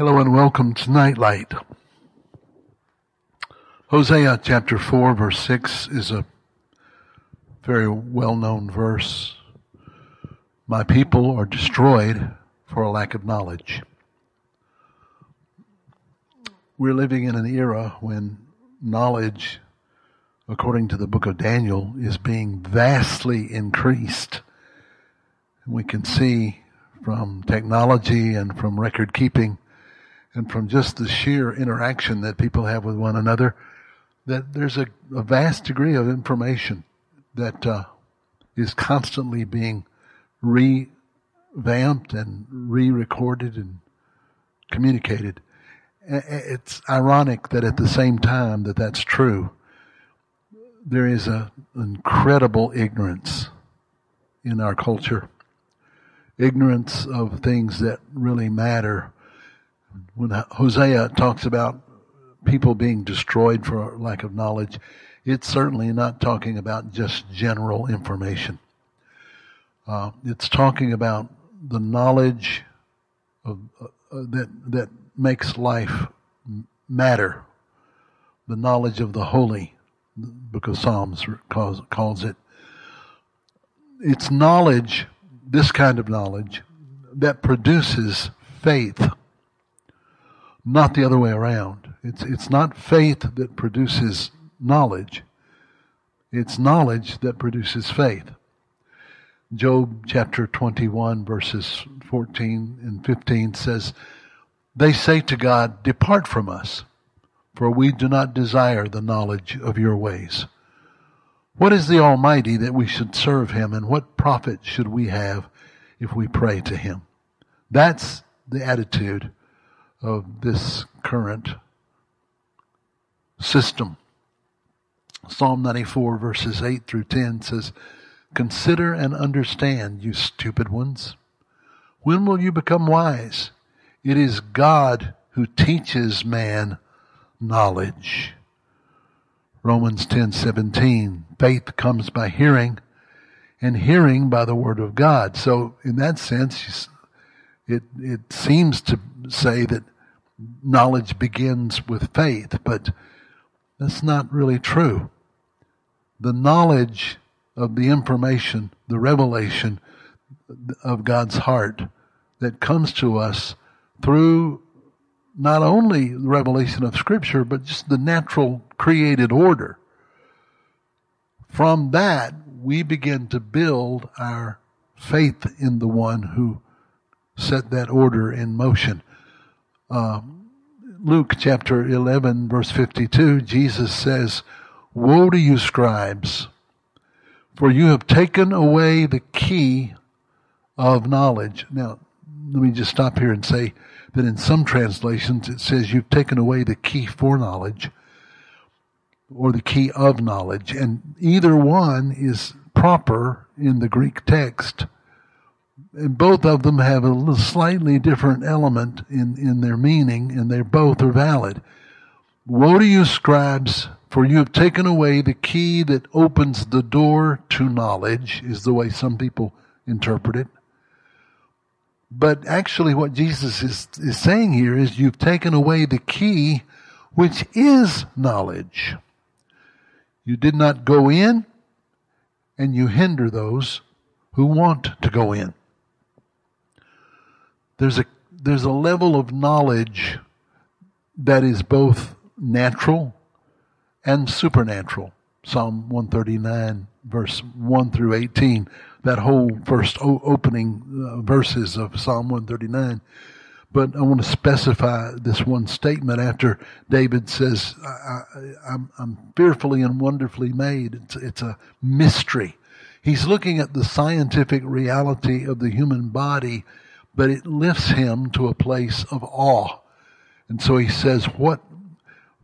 Hello and welcome to Nightlight. Hosea chapter 4 verse 6 is a very well-known verse. My people are destroyed for a lack of knowledge. We're living in an era when knowledge, according to the book of Daniel, is being vastly increased. We can see from technology and from record keeping and from just the sheer interaction that people have with one another, that there's a, a vast degree of information that uh, is constantly being revamped and re-recorded and communicated. It's ironic that at the same time that that's true, there is an incredible ignorance in our culture. Ignorance of things that really matter when Hosea talks about people being destroyed for lack of knowledge, it's certainly not talking about just general information. Uh, it's talking about the knowledge of, uh, that that makes life matter, the knowledge of the holy, because Psalms calls, calls it. It's knowledge, this kind of knowledge, that produces faith not the other way around. It's, it's not faith that produces knowledge. It's knowledge that produces faith. Job chapter 21 verses 14 and 15 says, They say to God, Depart from us, for we do not desire the knowledge of your ways. What is the Almighty that we should serve him, and what profit should we have if we pray to him? That's the attitude of this current system. Psalm 94 verses 8 through 10 says, Consider and understand, you stupid ones. When will you become wise? It is God who teaches man knowledge. Romans 10:17 Faith comes by hearing and hearing by the word of God. So in that sense it it seems to say that knowledge begins with faith, but that's not really true. The knowledge of the information, the revelation of God's heart that comes to us through not only the revelation of Scripture, but just the natural created order. From that, we begin to build our faith in the one who set that order in motion. Uh, Luke chapter 11, verse 52, Jesus says, Woe to you, scribes, for you have taken away the key of knowledge. Now, let me just stop here and say that in some translations it says you've taken away the key for knowledge or the key of knowledge. And either one is proper in the Greek text and both of them have a slightly different element in, in their meaning, and they both are valid. Woe to you, scribes, for you have taken away the key that opens the door to knowledge, is the way some people interpret it. But actually, what Jesus is, is saying here is you've taken away the key, which is knowledge. You did not go in, and you hinder those who want to go in there's a there's a level of knowledge that is both natural and supernatural. Psalm 139, verse 1 through 18, that whole first opening uh, verses of Psalm 139. But I want to specify this one statement after David says, I, am fearfully and wonderfully made. It's, it's a mystery. He's looking at the scientific reality of the human body but it lifts him to a place of awe. And so he says, what,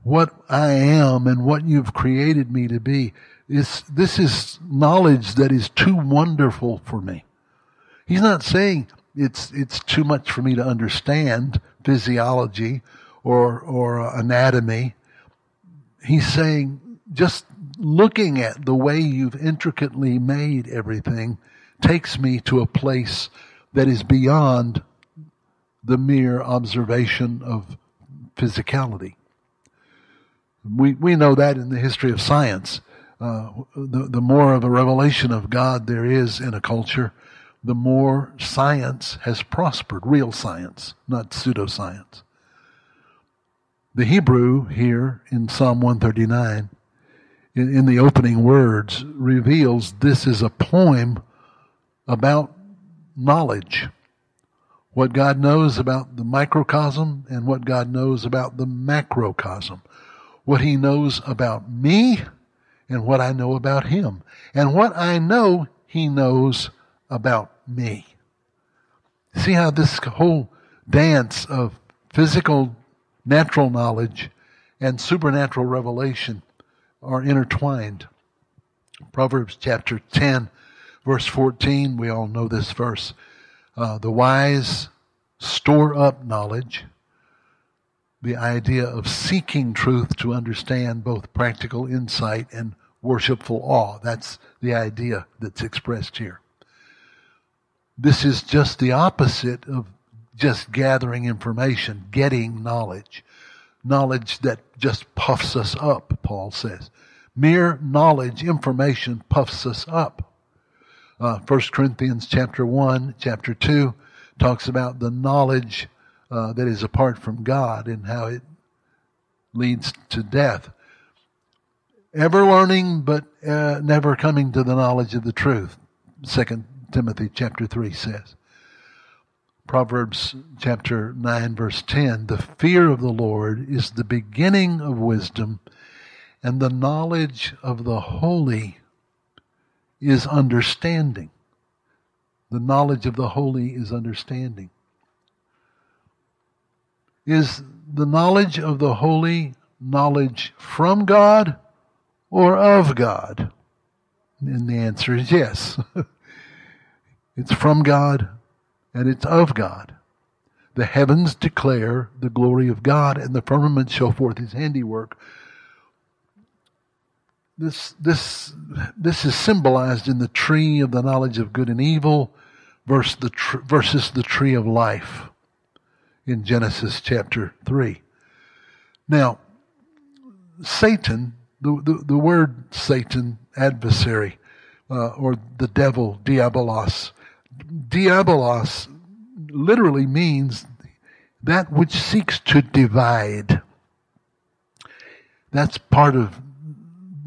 what I am and what you've created me to be is, this is knowledge that is too wonderful for me. He's not saying it's, it's too much for me to understand physiology or, or anatomy. He's saying just looking at the way you've intricately made everything takes me to a place that is beyond the mere observation of physicality. We, we know that in the history of science. Uh, the, the more of a revelation of God there is in a culture, the more science has prospered, real science, not pseudoscience. The Hebrew here in Psalm 139, in, in the opening words, reveals this is a poem about knowledge. What God knows about the microcosm and what God knows about the macrocosm. What He knows about me and what I know about Him. And what I know, He knows about me. See how this whole dance of physical, natural knowledge and supernatural revelation are intertwined. Proverbs chapter 10, verse 14, we all know this verse. Uh, the wise store up knowledge, the idea of seeking truth to understand both practical insight and worshipful awe. That's the idea that's expressed here. This is just the opposite of just gathering information, getting knowledge. Knowledge that just puffs us up, Paul says. Mere knowledge, information puffs us up. Uh, 1 Corinthians chapter 1, chapter 2 talks about the knowledge uh, that is apart from God and how it leads to death. Ever learning, but uh, never coming to the knowledge of the truth. Second Timothy chapter 3 says. Proverbs chapter 9 verse 10, the fear of the Lord is the beginning of wisdom, and the knowledge of the holy is understanding. The knowledge of the holy is understanding. Is the knowledge of the holy knowledge from God or of God? And the answer is yes. It's from God and it's of God. The heavens declare the glory of God and the firmament show forth his handiwork. This, this, this is symbolized in the tree of the knowledge of good and evil versus the, tr- versus the tree of life in Genesis chapter 3. Now, Satan, the, the, the word Satan, adversary, uh, or the devil, diabolos, diabolos literally means that which seeks to divide. That's part of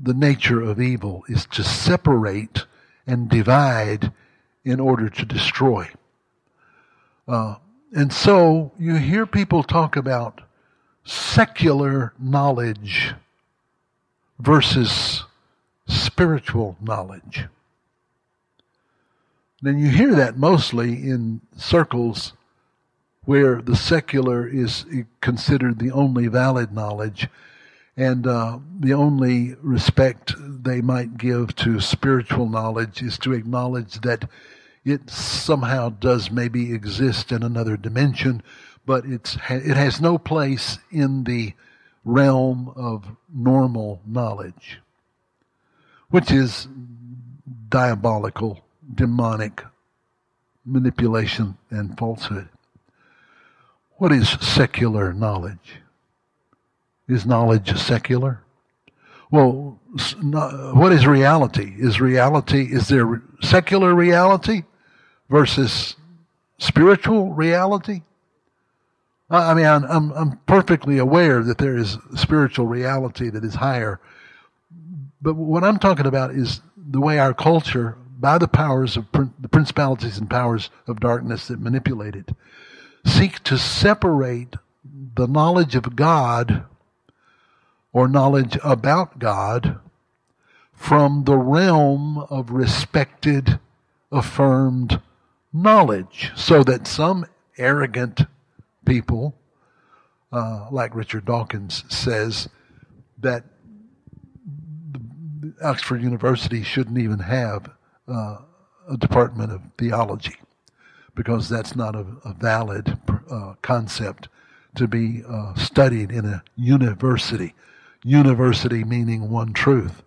the nature of evil is to separate and divide in order to destroy. Uh, and so you hear people talk about secular knowledge versus spiritual knowledge then you hear that mostly in circles where the secular is considered the only valid knowledge and uh, the only respect they might give to spiritual knowledge is to acknowledge that it somehow does maybe exist in another dimension, but it's it has no place in the realm of normal knowledge, which is diabolical demonic manipulation and falsehood. What is secular knowledge? Is knowledge secular? Well, what is reality? Is reality, is there secular reality versus spiritual reality? I mean, I'm, I'm perfectly aware that there is spiritual reality that is higher. But what I'm talking about is the way our culture by the powers of the principalities and powers of darkness that manipulate it, seek to separate the knowledge of God or knowledge about God from the realm of respected, affirmed knowledge, so that some arrogant people, uh, like Richard Dawkins says, that Oxford University shouldn't even have uh, a department of theology because that's not a, a valid uh, concept to be uh, studied in a university. University meaning one truth.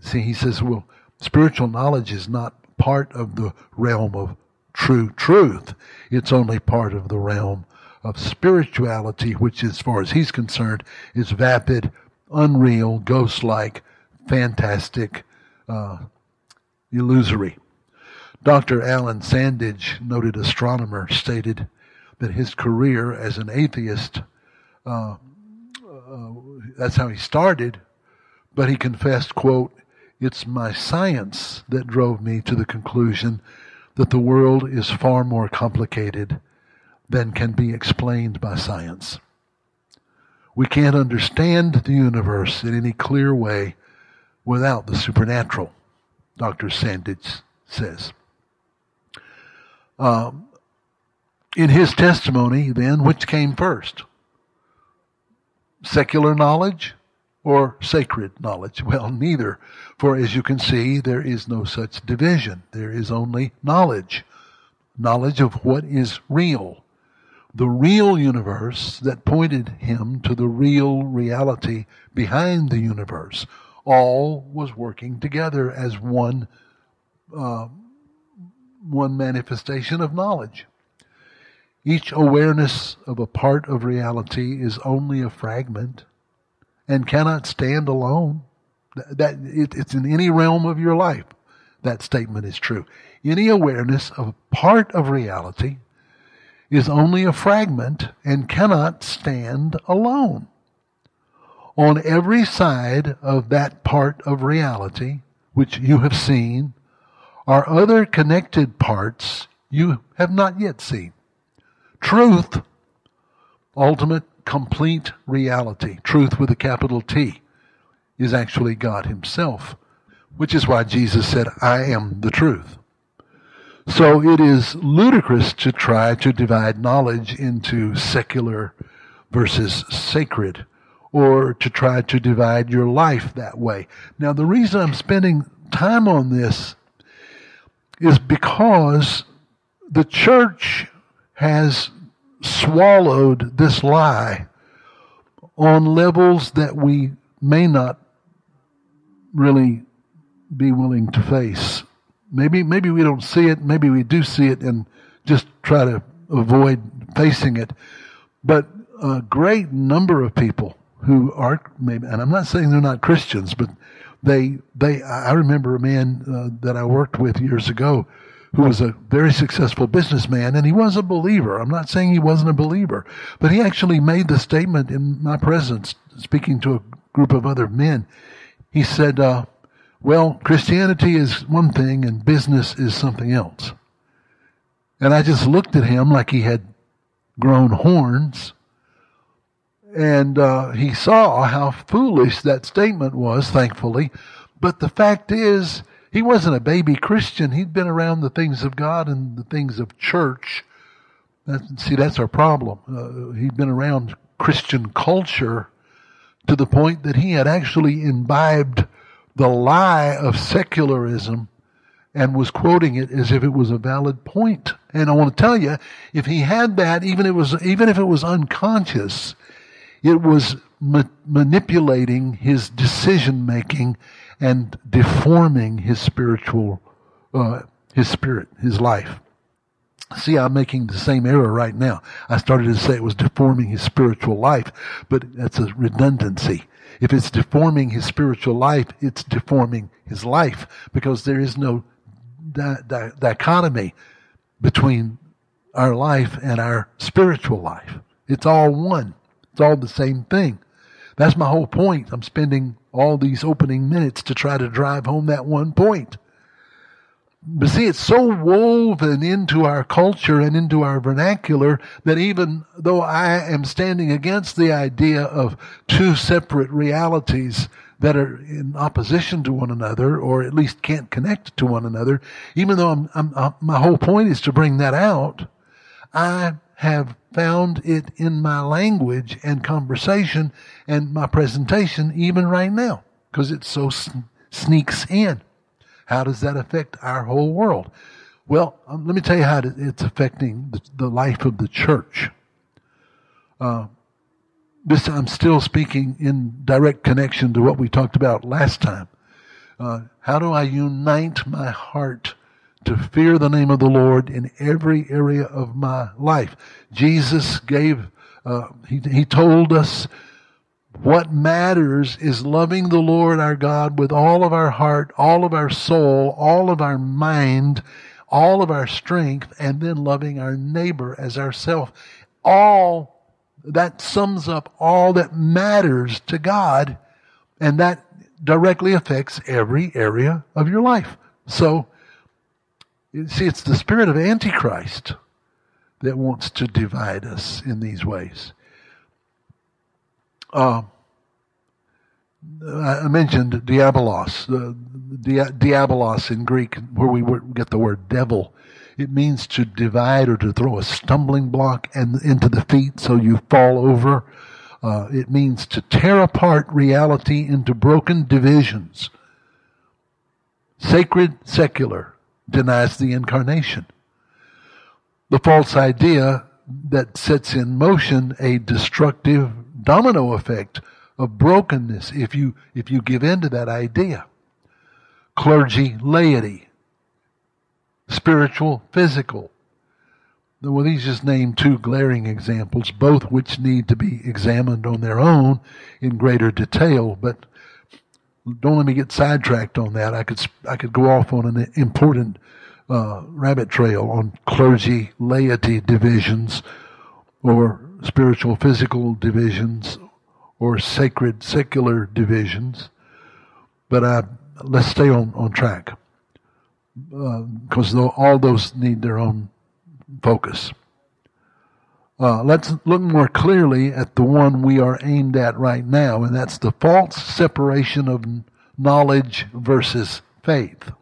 See, he says, well, spiritual knowledge is not part of the realm of true truth. It's only part of the realm of spirituality, which, as far as he's concerned, is vapid, unreal, ghost like, fantastic, uh, illusory. Dr. Allan Sandage, noted astronomer, stated that his career as an atheist, uh, uh, that's how he started, but he confessed, quote, it's my science that drove me to the conclusion that the world is far more complicated than can be explained by science. We can't understand the universe in any clear way without the supernatural, Dr. Sandage says. Um, in his testimony, then, which came first? Secular knowledge or sacred knowledge? Well, neither. For as you can see, there is no such division. There is only knowledge. Knowledge of what is real. The real universe that pointed him to the real reality behind the universe. All was working together as one, uh, one manifestation of knowledge. Each awareness of a part of reality is only a fragment and cannot stand alone. That it, it's in any realm of your life. That statement is true. Any awareness of a part of reality is only a fragment and cannot stand alone. On every side of that part of reality, which you have seen, are other connected parts you have not yet seen. Truth, ultimate complete reality, truth with a capital T, is actually God Himself, which is why Jesus said, I am the truth. So it is ludicrous to try to divide knowledge into secular versus sacred, or to try to divide your life that way. Now, the reason I'm spending time on this is because the church has swallowed this lie on levels that we may not really be willing to face. Maybe maybe we don't see it, maybe we do see it and just try to avoid facing it. But a great number of people who are maybe and I'm not saying they're not Christians, but they they I remember a man uh, that I worked with years ago who was a very successful businessman, and he was a believer. I'm not saying he wasn't a believer, but he actually made the statement in my presence, speaking to a group of other men. He said, uh, Well, Christianity is one thing and business is something else. And I just looked at him like he had grown horns. And uh, he saw how foolish that statement was, thankfully. But the fact is, he wasn't a baby Christian. He'd been around the things of God and the things of church. see, that's our problem. Uh, he'd been around Christian culture to the point that he had actually imbibed the lie of secularism and was quoting it as if it was a valid point. And I want to tell you, if he had that, even if it was, even if it was unconscious, it was ma- manipulating his decision making and deforming his spiritual, uh, his spirit, his life. See, I'm making the same error right now. I started to say it was deforming his spiritual life, but that's a redundancy. If it's deforming his spiritual life, it's deforming his life because there is no di- di- dichotomy between our life and our spiritual life. It's all one. It's all the same thing. That's my whole point. I'm spending all these opening minutes to try to drive home that one point. But see, it's so woven into our culture and into our vernacular that even though I am standing against the idea of two separate realities that are in opposition to one another, or at least can't connect to one another, even though I'm, I'm, I'm, my whole point is to bring that out, I have found it in my language and conversation and my presentation even right now because it so sneaks in. How does that affect our whole world? Well, um, let me tell you how it's affecting the, the life of the church. Uh, this I'm still speaking in direct connection to what we talked about last time. Uh, how do I unite my heart to fear the name of the Lord in every area of my life. Jesus gave, uh, he, he told us what matters is loving the Lord our God with all of our heart, all of our soul, all of our mind, all of our strength, and then loving our neighbor as ourself. All that sums up all that matters to God, and that directly affects every area of your life. So, see, it's the spirit of Antichrist that wants to divide us in these ways. Uh, I mentioned diabolos, diabolos in Greek, where we get the word devil. It means to divide or to throw a stumbling block and into the feet so you fall over. Uh, it means to tear apart reality into broken divisions. Sacred, secular denies the incarnation. The false idea that sets in motion a destructive domino effect of brokenness if you if you give in to that idea. Clergy, laity, spiritual, physical. Well, these just name two glaring examples, both which need to be examined on their own in greater detail. But don't let me get sidetracked on that. I could I could go off on an important uh, rabbit trail on clergy laity divisions, or spiritual physical divisions, or sacred secular divisions. But uh, let's stay on on track because uh, all those need their own focus. Uh, let's look more clearly at the one we are aimed at right now, and that's the false separation of knowledge versus faith,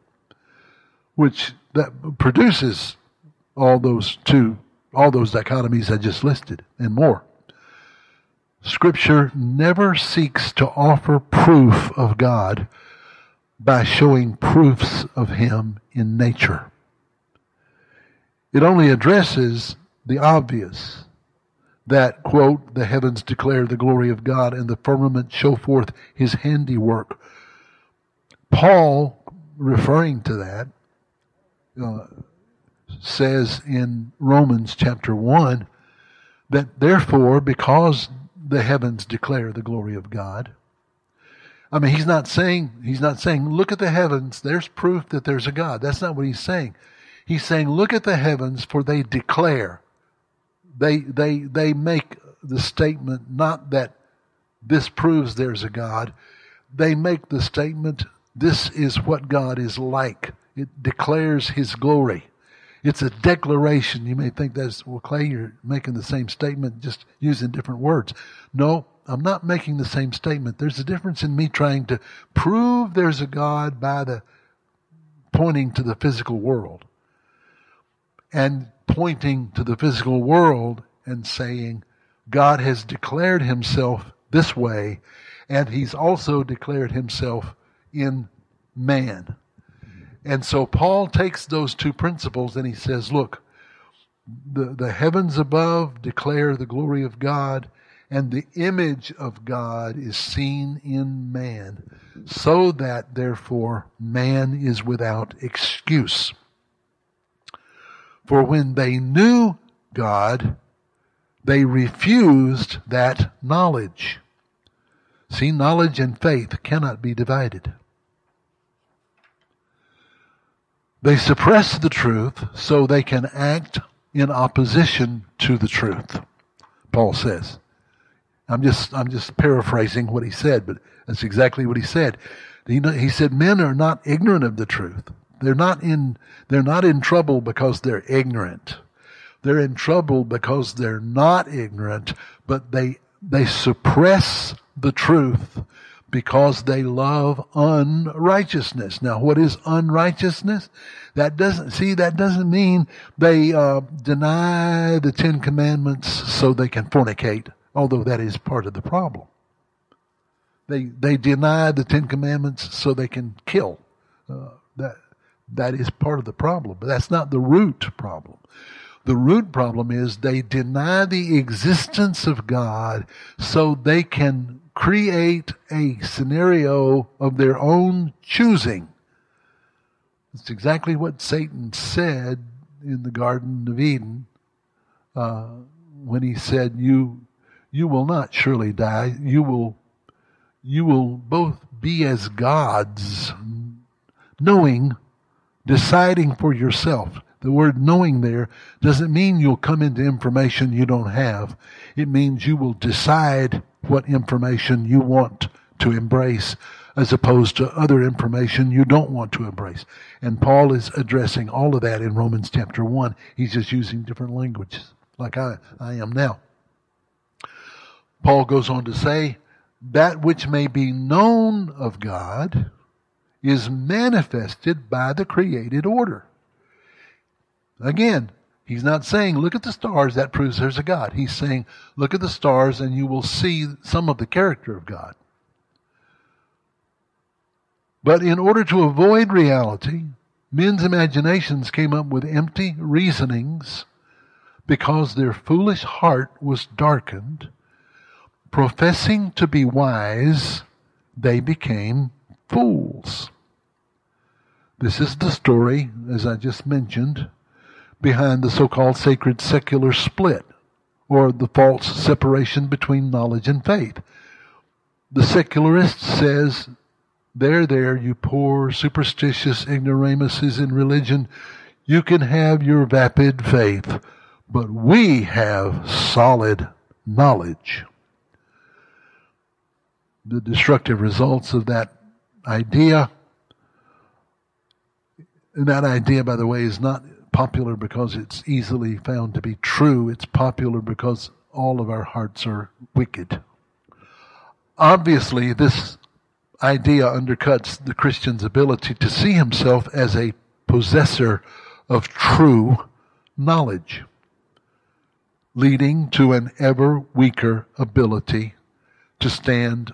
which that produces all those two, all those dichotomies I just listed, and more. Scripture never seeks to offer proof of God by showing proofs of Him in nature. It only addresses the obvious that, quote, the heavens declare the glory of God and the firmament show forth his handiwork. Paul, referring to that, uh, says in Romans chapter 1 that therefore, because the heavens declare the glory of God, I mean, he's not saying, he's not saying, look at the heavens, there's proof that there's a God. That's not what he's saying. He's saying, look at the heavens, for they declare. They, they, they make the statement not that this proves there's a God. They make the statement, this is what God is like. It declares his glory. It's a declaration. You may think that's, well, Clay, you're making the same statement, just using different words. No, I'm not making the same statement. There's a difference in me trying to prove there's a God by the pointing to the physical world and pointing to the physical world and saying, God has declared himself this way, and he's also declared himself in man. And so Paul takes those two principles and he says, look, the, the heavens above declare the glory of God, and the image of God is seen in man, so that therefore man is without excuse. For when they knew God, they refused that knowledge. See, knowledge and faith cannot be divided. They suppress the truth so they can act in opposition to the truth. Paul says. I'm just, I'm just paraphrasing what he said, but that's exactly what he said. He, he said men are not ignorant of the truth. They're not in, they're not in trouble because they're ignorant. They're in trouble because they're not ignorant, but they, they suppress the truth because they love unrighteousness. Now, what is unrighteousness? That doesn't, see, that doesn't mean they uh, deny the Ten Commandments so they can fornicate, although that is part of the problem. They, they deny the Ten Commandments so they can kill. Uh, that, that is part of the problem, but that's not the root problem. The root problem is they deny the existence of God so they can create a scenario of their own choosing. It's exactly what Satan said in the Garden of Eden uh, when he said, "You, you will not surely die. You will, you will both be as gods, knowing, deciding for yourself." The word knowing there doesn't mean you'll come into information you don't have. It means you will decide what information you want to embrace as opposed to other information you don't want to embrace. And Paul is addressing all of that in Romans chapter 1. He's just using different languages like I, I am now. Paul goes on to say, that which may be known of God is manifested by the created order. Again, he's not saying, look at the stars, that proves there's a God. He's saying, look at the stars and you will see some of the character of God. But in order to avoid reality, men's imaginations came up with empty reasonings because their foolish heart was darkened. Professing to be wise, they became fools. This is the story, as I just mentioned, behind the so-called sacred secular split or the false separation between knowledge and faith. The secularist says, there, there, you poor, superstitious ignoramuses in religion, you can have your vapid faith, but we have solid knowledge. The destructive results of that idea, and that idea, by the way, is not popular because it's easily found to be true. It's popular because all of our hearts are wicked. Obviously, this idea undercuts the Christian's ability to see himself as a possessor of true knowledge, leading to an ever weaker ability to stand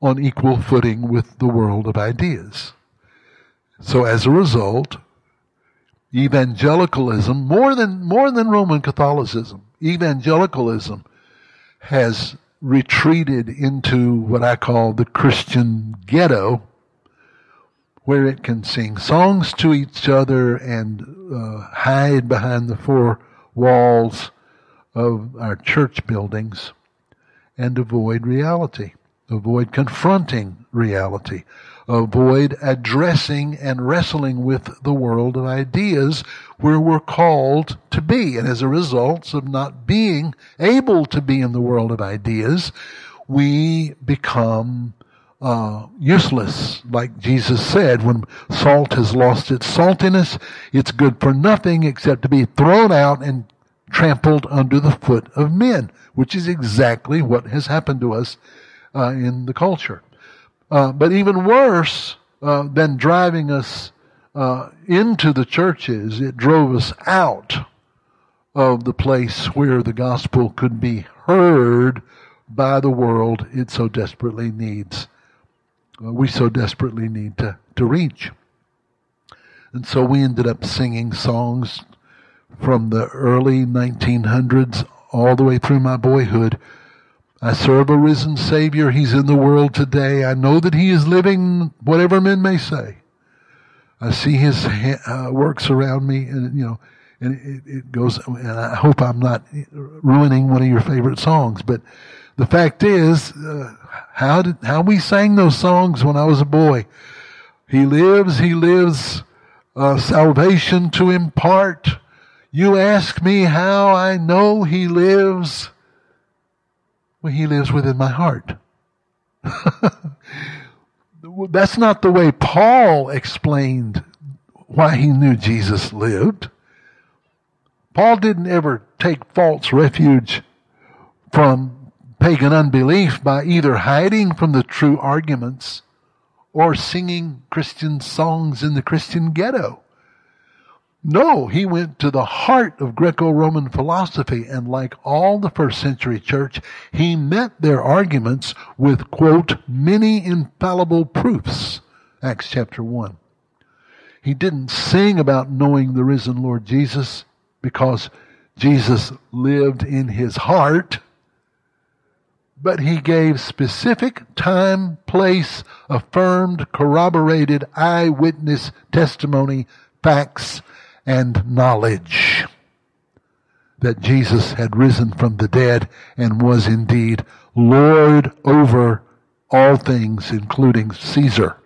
on equal footing with the world of ideas. So as a result, evangelicalism, more than, more than Roman Catholicism, evangelicalism has retreated into what I call the Christian ghetto, where it can sing songs to each other and uh, hide behind the four walls of our church buildings and avoid reality, avoid confronting reality, avoid addressing and wrestling with the world of ideas where we're called to be. And as a result of not being able to be in the world of ideas, we become uh, useless. Like Jesus said, when salt has lost its saltiness, it's good for nothing except to be thrown out and trampled under the foot of men, which is exactly what has happened to us uh, in the culture. Uh, but even worse uh, than driving us uh, into the churches, it drove us out of the place where the gospel could be heard by the world it so desperately needs. Uh, we so desperately need to, to reach. And so we ended up singing songs from the early 1900s all the way through my boyhood I serve a risen Savior. He's in the world today. I know that He is living, whatever men may say. I see His uh, works around me, and you know, and it, it, goes. And I hope I'm not ruining one of your favorite songs, but the fact is, uh, how did how we sang those songs when I was a boy? He lives. He lives. Uh, salvation to impart. You ask me how I know He lives. Well, he lives within my heart. That's not the way Paul explained why he knew Jesus lived. Paul didn't ever take false refuge from pagan unbelief by either hiding from the true arguments or singing Christian songs in the Christian ghetto. No, he went to the heart of Greco-Roman philosophy and like all the first century church, he met their arguments with, quote, many infallible proofs. Acts chapter 1. He didn't sing about knowing the risen Lord Jesus because Jesus lived in his heart. but he gave specific time, place, affirmed, corroborated eyewitness testimony, facts, and knowledge that Jesus had risen from the dead and was indeed Lord over all things, including Caesar.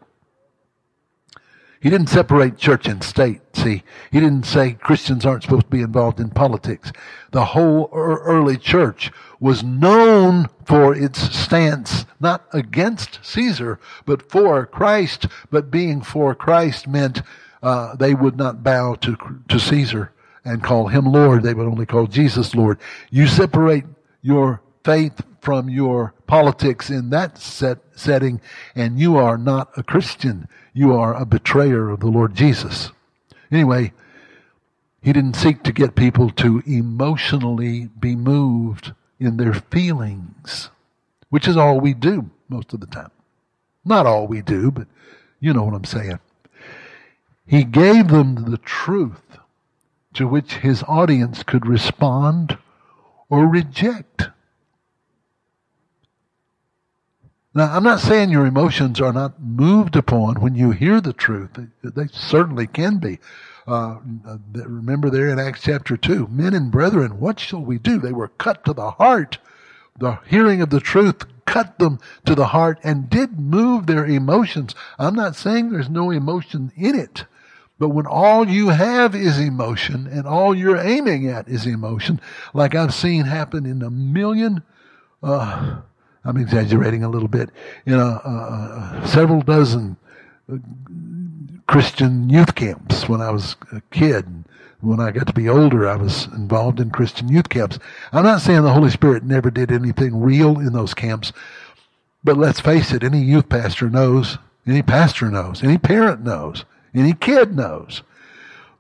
He didn't separate church and state. See, he didn't say Christians aren't supposed to be involved in politics. The whole early church was known for its stance, not against Caesar, but for Christ. But being for Christ meant uh, they would not bow to to Caesar and call him Lord. They would only call Jesus Lord. You separate your faith from your politics in that set, setting, and you are not a Christian. You are a betrayer of the Lord Jesus. Anyway, he didn't seek to get people to emotionally be moved in their feelings, which is all we do most of the time. Not all we do, but you know what I'm saying. He gave them the truth to which his audience could respond or reject. Now, I'm not saying your emotions are not moved upon when you hear the truth. They, certainly can be. Uh, remember there in Acts chapter 2, men and brethren, what shall we do? They were cut to the heart. The hearing of the truth cut them to the heart and did move their emotions. I'm not saying there's no emotion in it. But when all you have is emotion and all you're aiming at is emotion, like I've seen happen in a million, uh, I'm exaggerating a little bit, in a, several dozen uh, Christian youth camps when I was a kid. When I got to be older, I was involved in Christian youth camps. I'm not saying the Holy Spirit never did anything real in those camps, but let's face it, any youth pastor knows, any pastor knows, any parent knows, any kid knows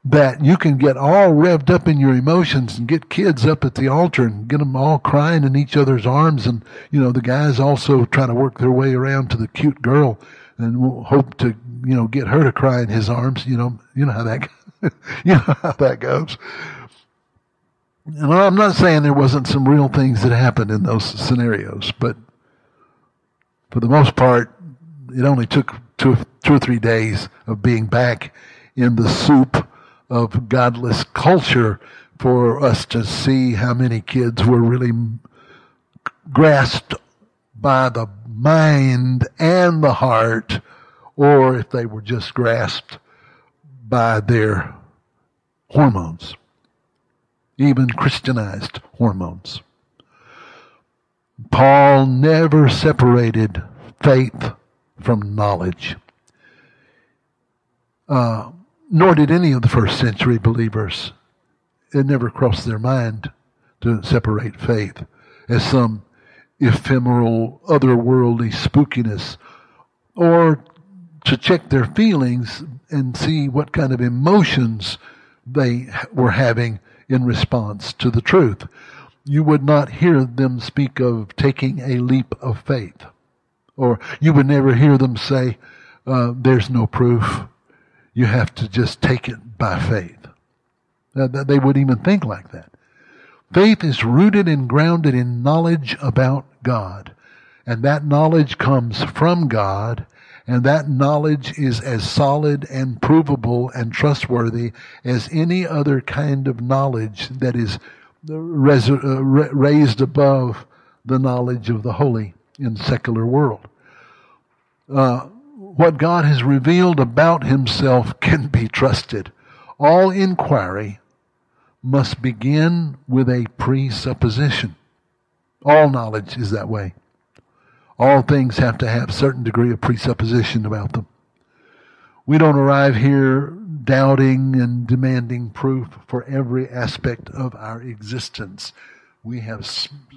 that you can get all revved up in your emotions and get kids up at the altar and get them all crying in each other's arms. And, you know, the guys also trying to work their way around to the cute girl and hope to, you know, get her to cry in his arms. You know, you know how that, you know how that goes. And I'm not saying there wasn't some real things that happened in those scenarios, but for the most part, it only took two, two or three days of being back in the soup of godless culture for us to see how many kids were really grasped by the mind and the heart, or if they were just grasped by their hormones, even Christianized hormones. Paul never separated faith from knowledge. Uh, nor did any of the first century believers. It never crossed their mind to separate faith as some ephemeral, otherworldly spookiness, or to check their feelings and see what kind of emotions they were having in response to the truth. You would not hear them speak of taking a leap of faith, or you would never hear them say, uh, There's no proof. You have to just take it by faith. They wouldn't even think like that. Faith is rooted and grounded in knowledge about God. And that knowledge comes from God. And that knowledge is as solid and provable and trustworthy as any other kind of knowledge that is uh, raised above the knowledge of the holy in secular world. Uh, what God has revealed about himself can be trusted. All inquiry must begin with a presupposition. All knowledge is that way. All things have to have a certain degree of presupposition about them. We don't arrive here doubting and demanding proof for every aspect of our existence. We have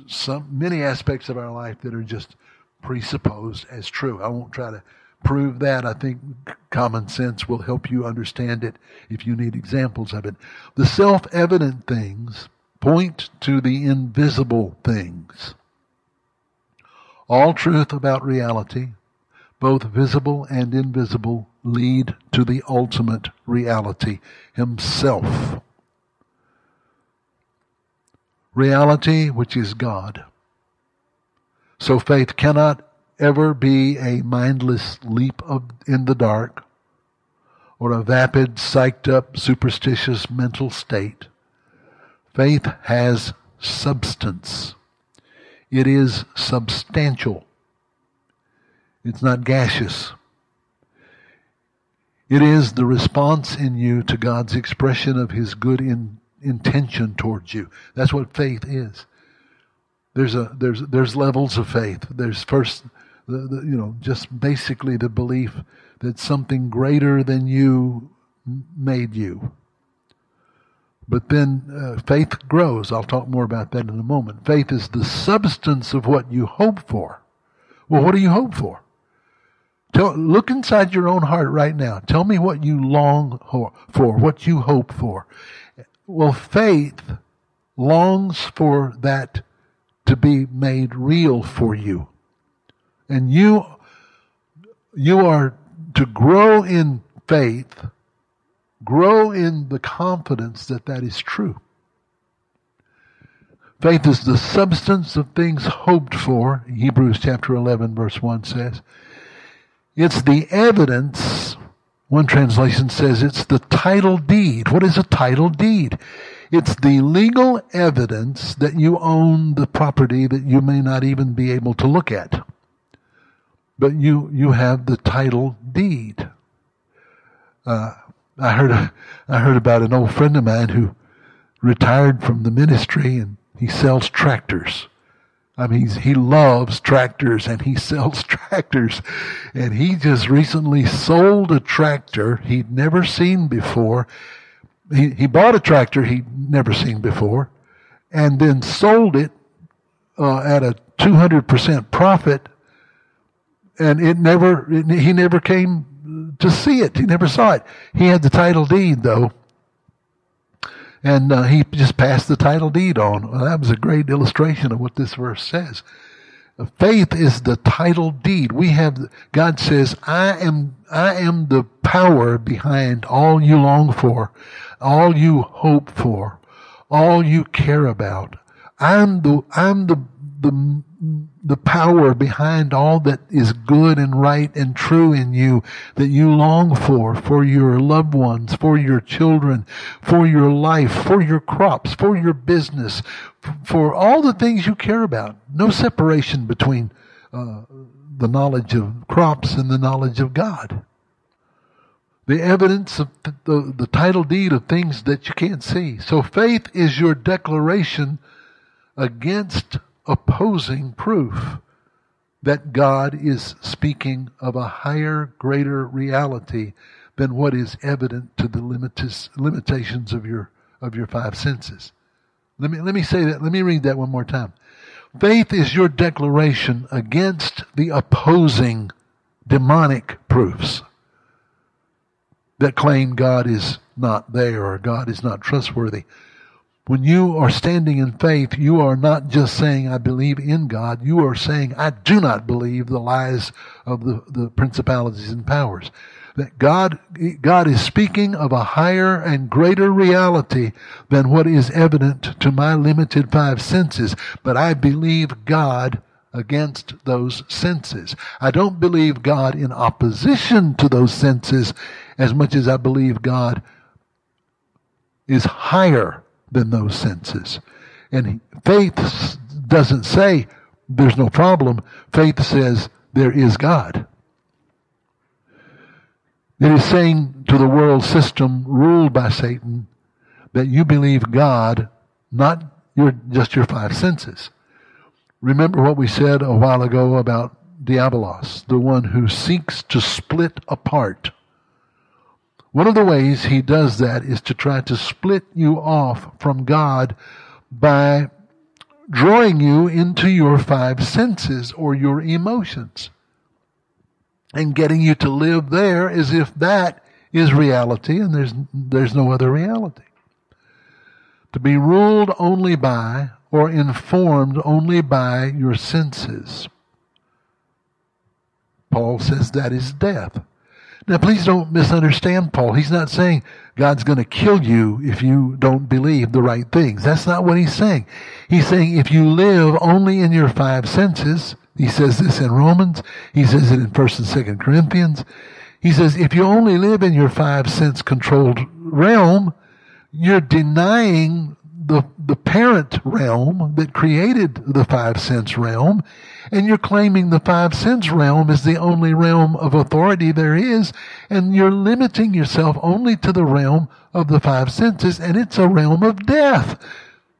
some many aspects of our life that are just presupposed as true. I won't try to prove that. I think common sense will help you understand it if you need examples of it. The self evident things point to the invisible things. All truth about reality, both visible and invisible, lead to the ultimate reality, Himself. Reality, which is God. So faith cannot ever be a mindless leap of, in the dark or a vapid, psyched up, superstitious mental state. Faith has substance. It is substantial. It's not gaseous. It is the response in you to God's expression of His good in, intention towards you. That's what faith is. There's a there's there's levels of faith. There's first the, the, you know just basically the belief that something greater than you made you. But then uh, faith grows. I'll talk more about that in a moment. Faith is the substance of what you hope for. Well, what do you hope for? Tell, look inside your own heart right now. Tell me what you long for, what you hope for. Well, faith longs for that to be made real for you. And you, you are to grow in faith, grow in the confidence that that is true. Faith is the substance of things hoped for, Hebrews chapter 11 verse 1 says. It's the evidence. One translation says it's the title deed. What is a title deed? It's the legal evidence that you own the property that you may not even be able to look at. But you, you have the title deed. Uh, I heard, I heard about an old friend of mine who retired from the ministry and he sells tractors. I mean, he loves tractors and he sells tractors. And he just recently sold a tractor he'd never seen before. He, he bought a tractor he'd never seen before and then sold it uh, at a 200% profit. And it never, it, he never came to see it. He never saw it. He had the title deed though and uh, he just passed the title deed on. Well, that was a great illustration of what this verse says. Faith is the title deed. We have, God says, I am, I am the power behind all you long for, all you hope for, all you care about. I'm the, I'm the, the the power behind all that is good and right and true in you that you long for, for your loved ones, for your children, for your life, for your crops, for your business, for all the things you care about. No separation between uh, the knowledge of crops and the knowledge of God. The evidence of the, the, the title deed of things that you can't see. So faith is your declaration against opposing proof that God is speaking of a higher, greater reality than what is evident to the limitations of your, of your five senses. Let me, let me say that, let me read that one more time. Faith is your declaration against the opposing demonic proofs that claim God is not there or God is not trustworthy. When you are standing in faith, you are not just saying, I believe in God. You are saying, I do not believe the lies of the, the principalities and powers. That God, God is speaking of a higher and greater reality than what is evident to my limited five senses. But I believe God against those senses. I don't believe God in opposition to those senses as much as I believe God is higher than those senses. And faith doesn't say there's no problem. Faith says there is God. It is saying to the world system ruled by Satan that you believe God, not your, just your five senses. Remember what we said a while ago about Diabolos, the one who seeks to split apart one of the ways he does that is to try to split you off from God by drawing you into your five senses or your emotions and getting you to live there as if that is reality and there's, there's no other reality. To be ruled only by or informed only by your senses. Paul says that is death. Now, please don't misunderstand Paul. He's not saying God's going to kill you if you don't believe the right things. That's not what he's saying. He's saying if you live only in your five senses, He says this in Romans. He says it in 1st and 2nd Corinthians. He says, if you only live in your five sense controlled realm, you're denying the, the parent realm that created the five sense realm, and you're claiming the five sense realm is the only realm of authority there is, and you're limiting yourself only to the realm of the five senses, and it's a realm of death.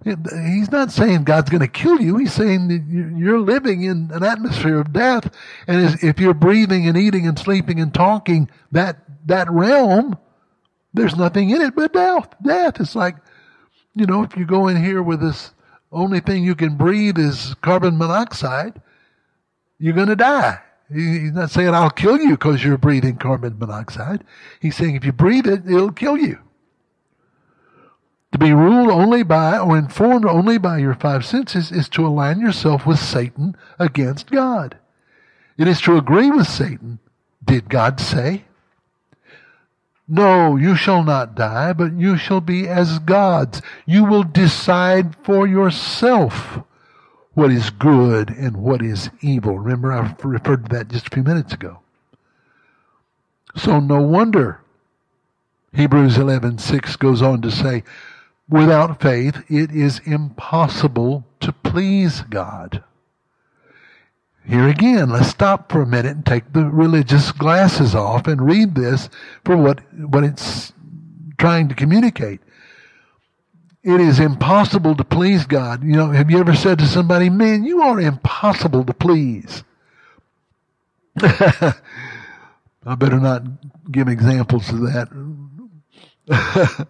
He's not saying God's going to kill you. He's saying that you're living in an atmosphere of death. And if you're breathing and eating and sleeping and talking, that, that realm, there's nothing in it but death. Death. It's like, you know, if you go in here with this, only thing you can breathe is carbon monoxide, you're going to die. He's not saying I'll kill you because you're breathing carbon monoxide. He's saying if you breathe it, it'll kill you. To be ruled only by or informed only by your five senses is to align yourself with Satan against God. It is to agree with Satan. Did God say? No, you shall not die, but you shall be as gods. You will decide for yourself what is good and what is evil. Remember, I referred to that just a few minutes ago. So no wonder Hebrews 11:6 goes on to say, Without faith, it is impossible to please God. Here again, let's stop for a minute and take the religious glasses off and read this for what, what it's trying to communicate. It is impossible to please God. You know, have you ever said to somebody, man, you are impossible to please? I better not give examples of that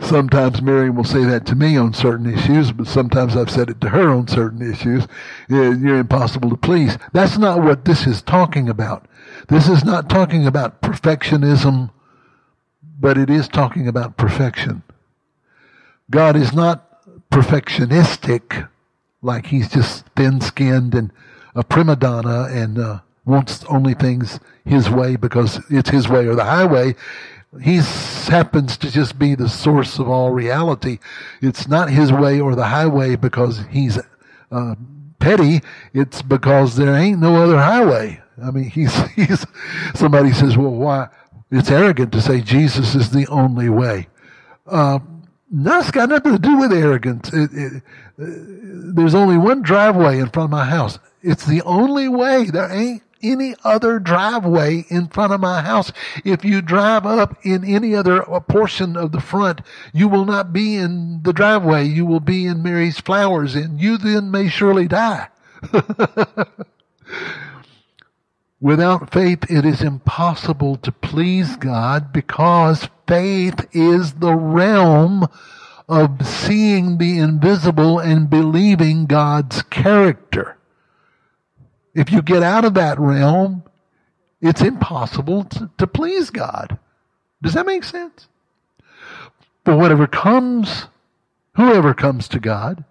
sometimes Miriam will say that to me on certain issues, but sometimes I've said it to her on certain issues. You're impossible to please. That's not what this is talking about. This is not talking about perfectionism, but it is talking about perfection. God is not perfectionistic, like he's just thin skinned and a prima donna and uh, wants only things his way because it's his way or the highway. He happens to just be the source of all reality. It's not his way or the highway because he's uh, petty. It's because there ain't no other highway. I mean, he's, he's, somebody says, well, why? It's arrogant to say Jesus is the only way. Uh, that's got nothing to do with arrogance. It, it, uh, there's only one driveway in front of my house. It's the only way. There ain't any other driveway in front of my house. If you drive up in any other portion of the front, you will not be in the driveway. You will be in Mary's flowers and you then may surely die. Without faith, it is impossible to please God because faith is the realm of seeing the invisible and believing God's character. If you get out of that realm, it's impossible to, to please God. Does that make sense? For whatever comes, whoever comes to God,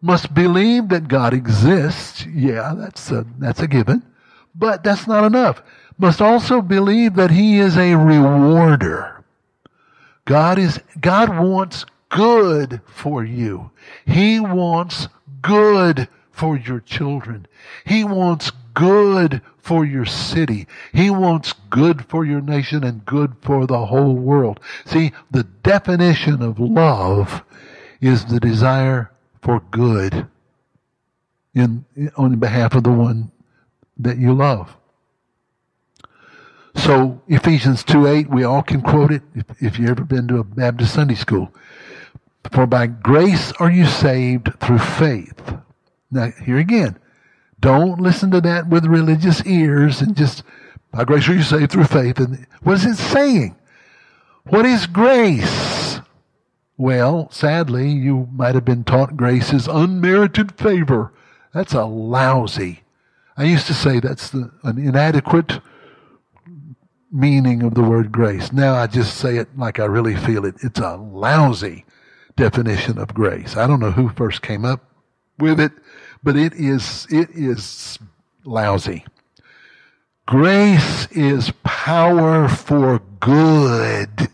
must believe that God exists. Yeah, that's a, that's a given. But that's not enough. Must also believe that He is a rewarder. God is, God wants good for you. He wants good for your children. He wants good for your city. He wants good for your nation and good for the whole world. See, the definition of love is the desire for good in, on behalf of the one that you love. So Ephesians 2 8, we all can quote it if, if you've ever been to a Baptist Sunday school. For by grace are you saved through faith. Now, here again, don't listen to that with religious ears and just, by grace are you saved through faith. And what is it saying? What is grace? Well, sadly, you might have been taught grace is unmerited favor. That's a lousy. I used to say that's the, an inadequate meaning of the word grace. Now I just say it like I really feel it. It's a lousy definition of grace. I don't know who first came up with it, but it is, it is lousy. Grace is power for good.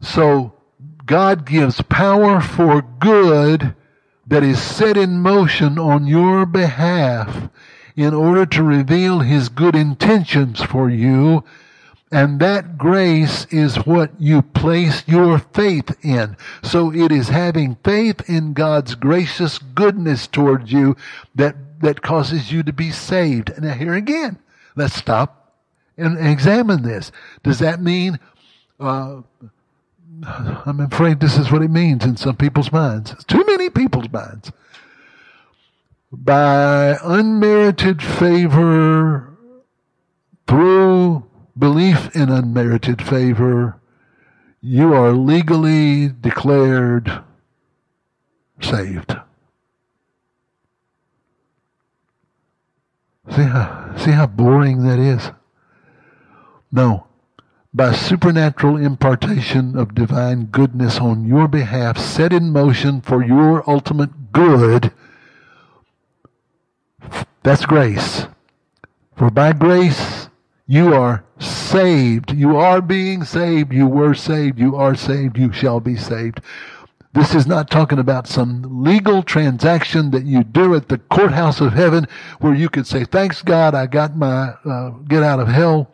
So God gives power for good that is set in motion on your behalf in order to reveal His good intentions for you. And that grace is what you place your faith in. So it is having faith in God's gracious goodness towards you that, that causes you to be saved. Now here again, let's stop and examine this. Does that mean, uh, I'm afraid this is what it means in some people's minds. Too many people's minds. By unmerited favor through belief in unmerited favor, you are legally declared saved. See how, see how boring that is? No by supernatural impartation of divine goodness on your behalf, set in motion for your ultimate good. That's grace. For by grace you are saved. You are being saved. You were saved. You are saved. You shall be saved. This is not talking about some legal transaction that you do at the courthouse of heaven where you could say, thanks God, I got my uh, get out of hell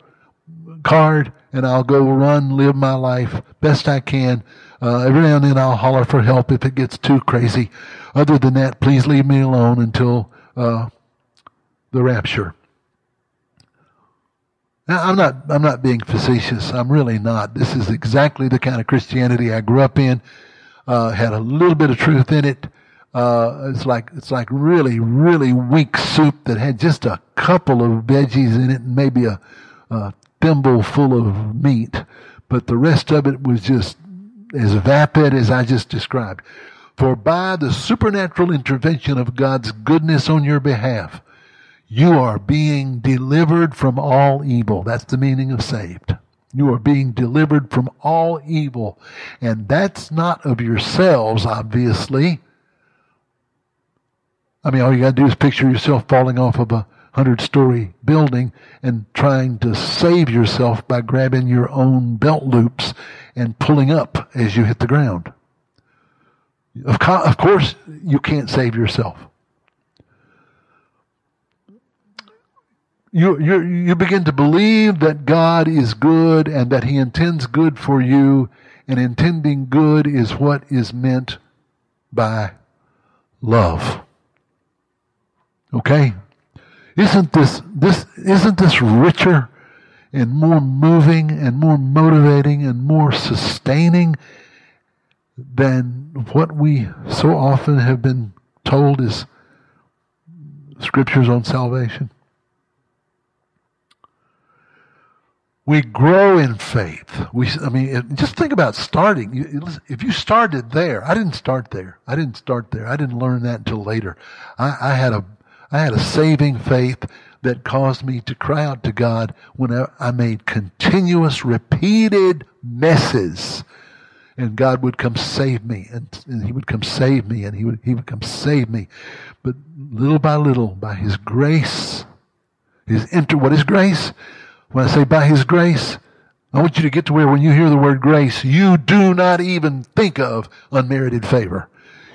card and I'll go run, live my life best I can. Uh, every now and then I'll holler for help if it gets too crazy. Other than that, please leave me alone until uh, the rapture. Now, I'm not. I'm not being facetious. I'm really not. This is exactly the kind of Christianity I grew up in. Uh, had a little bit of truth in it. Uh, it's like it's like really, really weak soup that had just a couple of veggies in it and maybe a, a thimble full of meat, but the rest of it was just as vapid as I just described. For by the supernatural intervention of God's goodness on your behalf, you are being delivered from all evil. That's the meaning of saved. You are being delivered from all evil. And that's not of yourselves, obviously. I mean, all you gotta do is picture yourself falling off of a hundred story building and trying to save yourself by grabbing your own belt loops and pulling up as you hit the ground. Of, co- of course, you can't save yourself. You, you, you begin to believe that God is good and that He intends good for you, and intending good is what is meant by love. Okay? Isn't this, this, isn't this richer and more moving and more motivating and more sustaining than what we so often have been told is scriptures on salvation? We grow in faith. We, I mean, just think about starting. If you started there, I didn't start there. I didn't start there. I didn't learn that until later. I, I had a I had a saving faith that caused me to cry out to God when I made continuous, repeated messes. And God would come save me, and, and He would come save me, and He would, He would come save me. But little by little, by His grace, His enter, what is grace? When I say by His grace, I want you to get to where when you hear the word grace, you do not even think of unmerited favor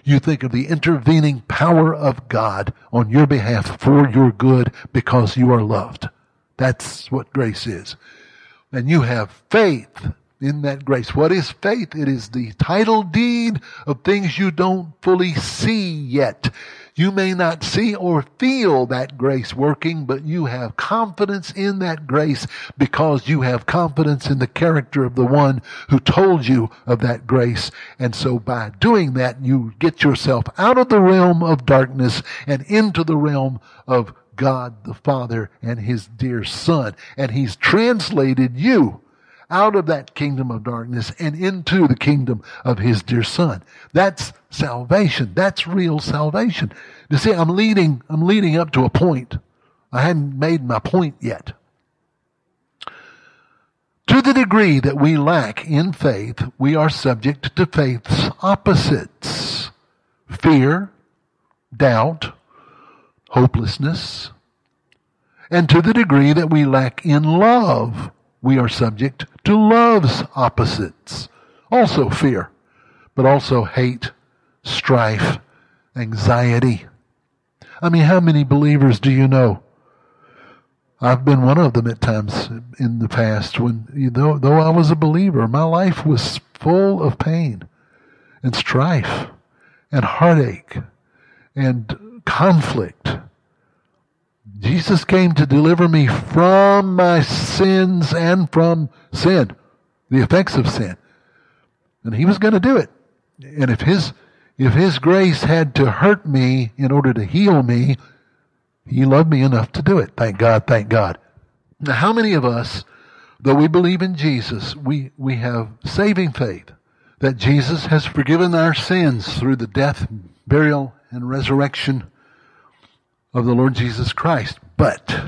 you think of the intervening power of God on your behalf for your good because you are loved. That's what grace is. And you have faith in that grace. What is faith? It is the title deed of things you don't fully see yet. You may not see or feel that grace working, but you have confidence in that grace because you have confidence in the character of the one who told you of that grace. And so by doing that, you get yourself out of the realm of darkness and into the realm of God the Father and His dear Son. And He's translated you out of that kingdom of darkness and into the kingdom of his dear son. That's salvation. That's real salvation. You see, I'm leading, I'm leading up to a point. I hadn't made my point yet. To the degree that we lack in faith, we are subject to faith's opposites. Fear, doubt, hopelessness. And to the degree that we lack in love, we are subject to love's opposites. Also fear, but also hate, strife, anxiety. I mean, how many believers do you know? I've been one of them at times in the past when, know, though I was a believer, my life was full of pain and strife and heartache and conflict. Jesus came to deliver me from my sins and from sin, the effects of sin. And he was going to do it. And if his, if his grace had to hurt me in order to heal me, he loved me enough to do it. Thank God, thank God. Now, how many of us, though we believe in Jesus, we, we have saving faith that Jesus has forgiven our sins through the death, burial, and resurrection of the Lord Jesus Christ. But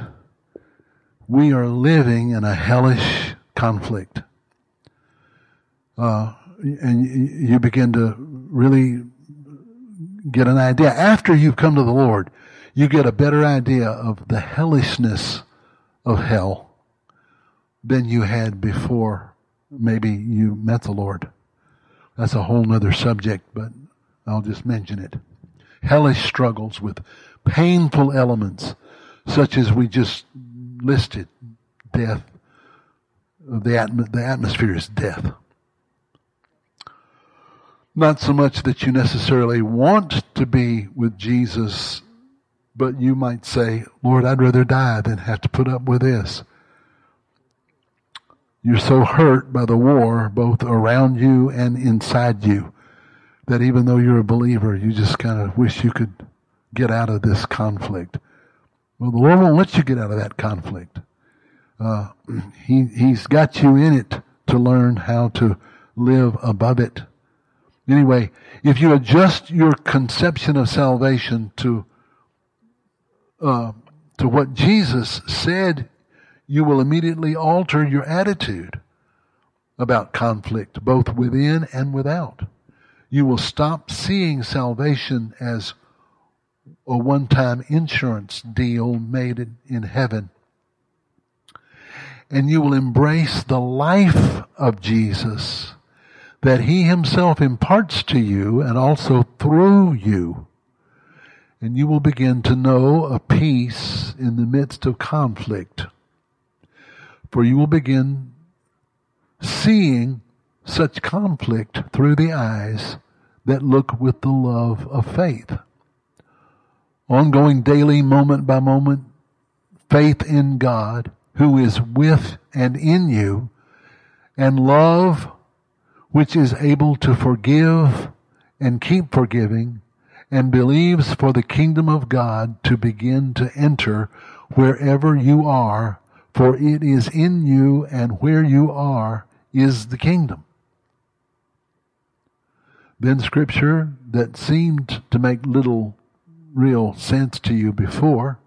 we are living in a hellish conflict. Uh, and you begin to really get an idea. After you've come to the Lord, you get a better idea of the hellishness of hell than you had before maybe you met the Lord. That's a whole nother subject, but I'll just mention it. Hellish struggles with painful elements such as we just listed. Death. The, atm- the atmosphere is death. Not so much that you necessarily want to be with Jesus, but you might say, Lord, I'd rather die than have to put up with this. You're so hurt by the war, both around you and inside you, that even though you're a believer, you just kind of wish you could get out of this conflict. Well, the Lord won't let you get out of that conflict. Uh, he, he's got you in it to learn how to live above it. Anyway, if you adjust your conception of salvation to uh, to what Jesus said, you will immediately alter your attitude about conflict, both within and without. You will stop seeing salvation as a one time insurance deal made in, in heaven. And you will embrace the life of Jesus that he himself imparts to you and also through you. And you will begin to know a peace in the midst of conflict. For you will begin seeing such conflict through the eyes that look with the love of faith. Ongoing daily, moment by moment, faith in God who is with and in you, and love which is able to forgive and keep forgiving and believes for the kingdom of God to begin to enter wherever you are, for it is in you and where you are is the kingdom. Then scripture that seemed to make little real sense to you before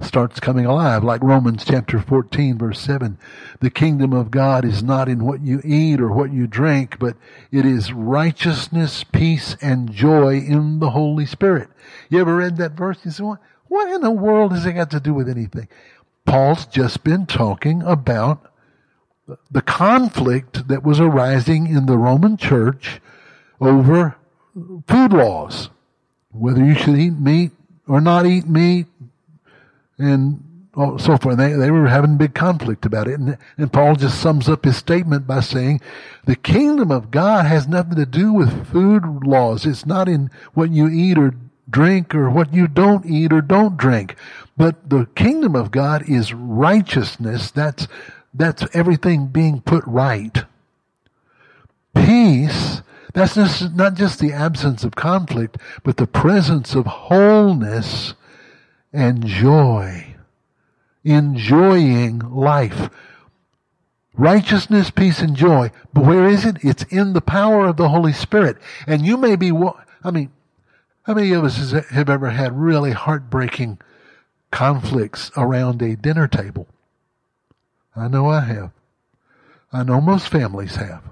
starts coming alive, like Romans chapter 14 verse 7. The kingdom of God is not in what you eat or what you drink, but it is righteousness, peace, and joy in the Holy Spirit. You ever read that verse? You say, what, what in the world has it got to do with anything? Paul's just been talking about the conflict that was arising in the Roman church over food laws. Whether you should eat meat or not eat meat, and so forth. They, they were having a big conflict about it. And, and Paul just sums up his statement by saying, the kingdom of God has nothing to do with food laws. It's not in what you eat or drink or what you don't eat or don't drink. But the kingdom of God is righteousness. That's, that's everything being put right. Peace, that's just, not just the absence of conflict, but the presence of wholeness and joy. Enjoying life. Righteousness, peace, and joy. But where is it? It's in the power of the Holy Spirit. And you may be, I mean, how many of us have ever had really heartbreaking conflicts around a dinner table? I know I have. I know most families have.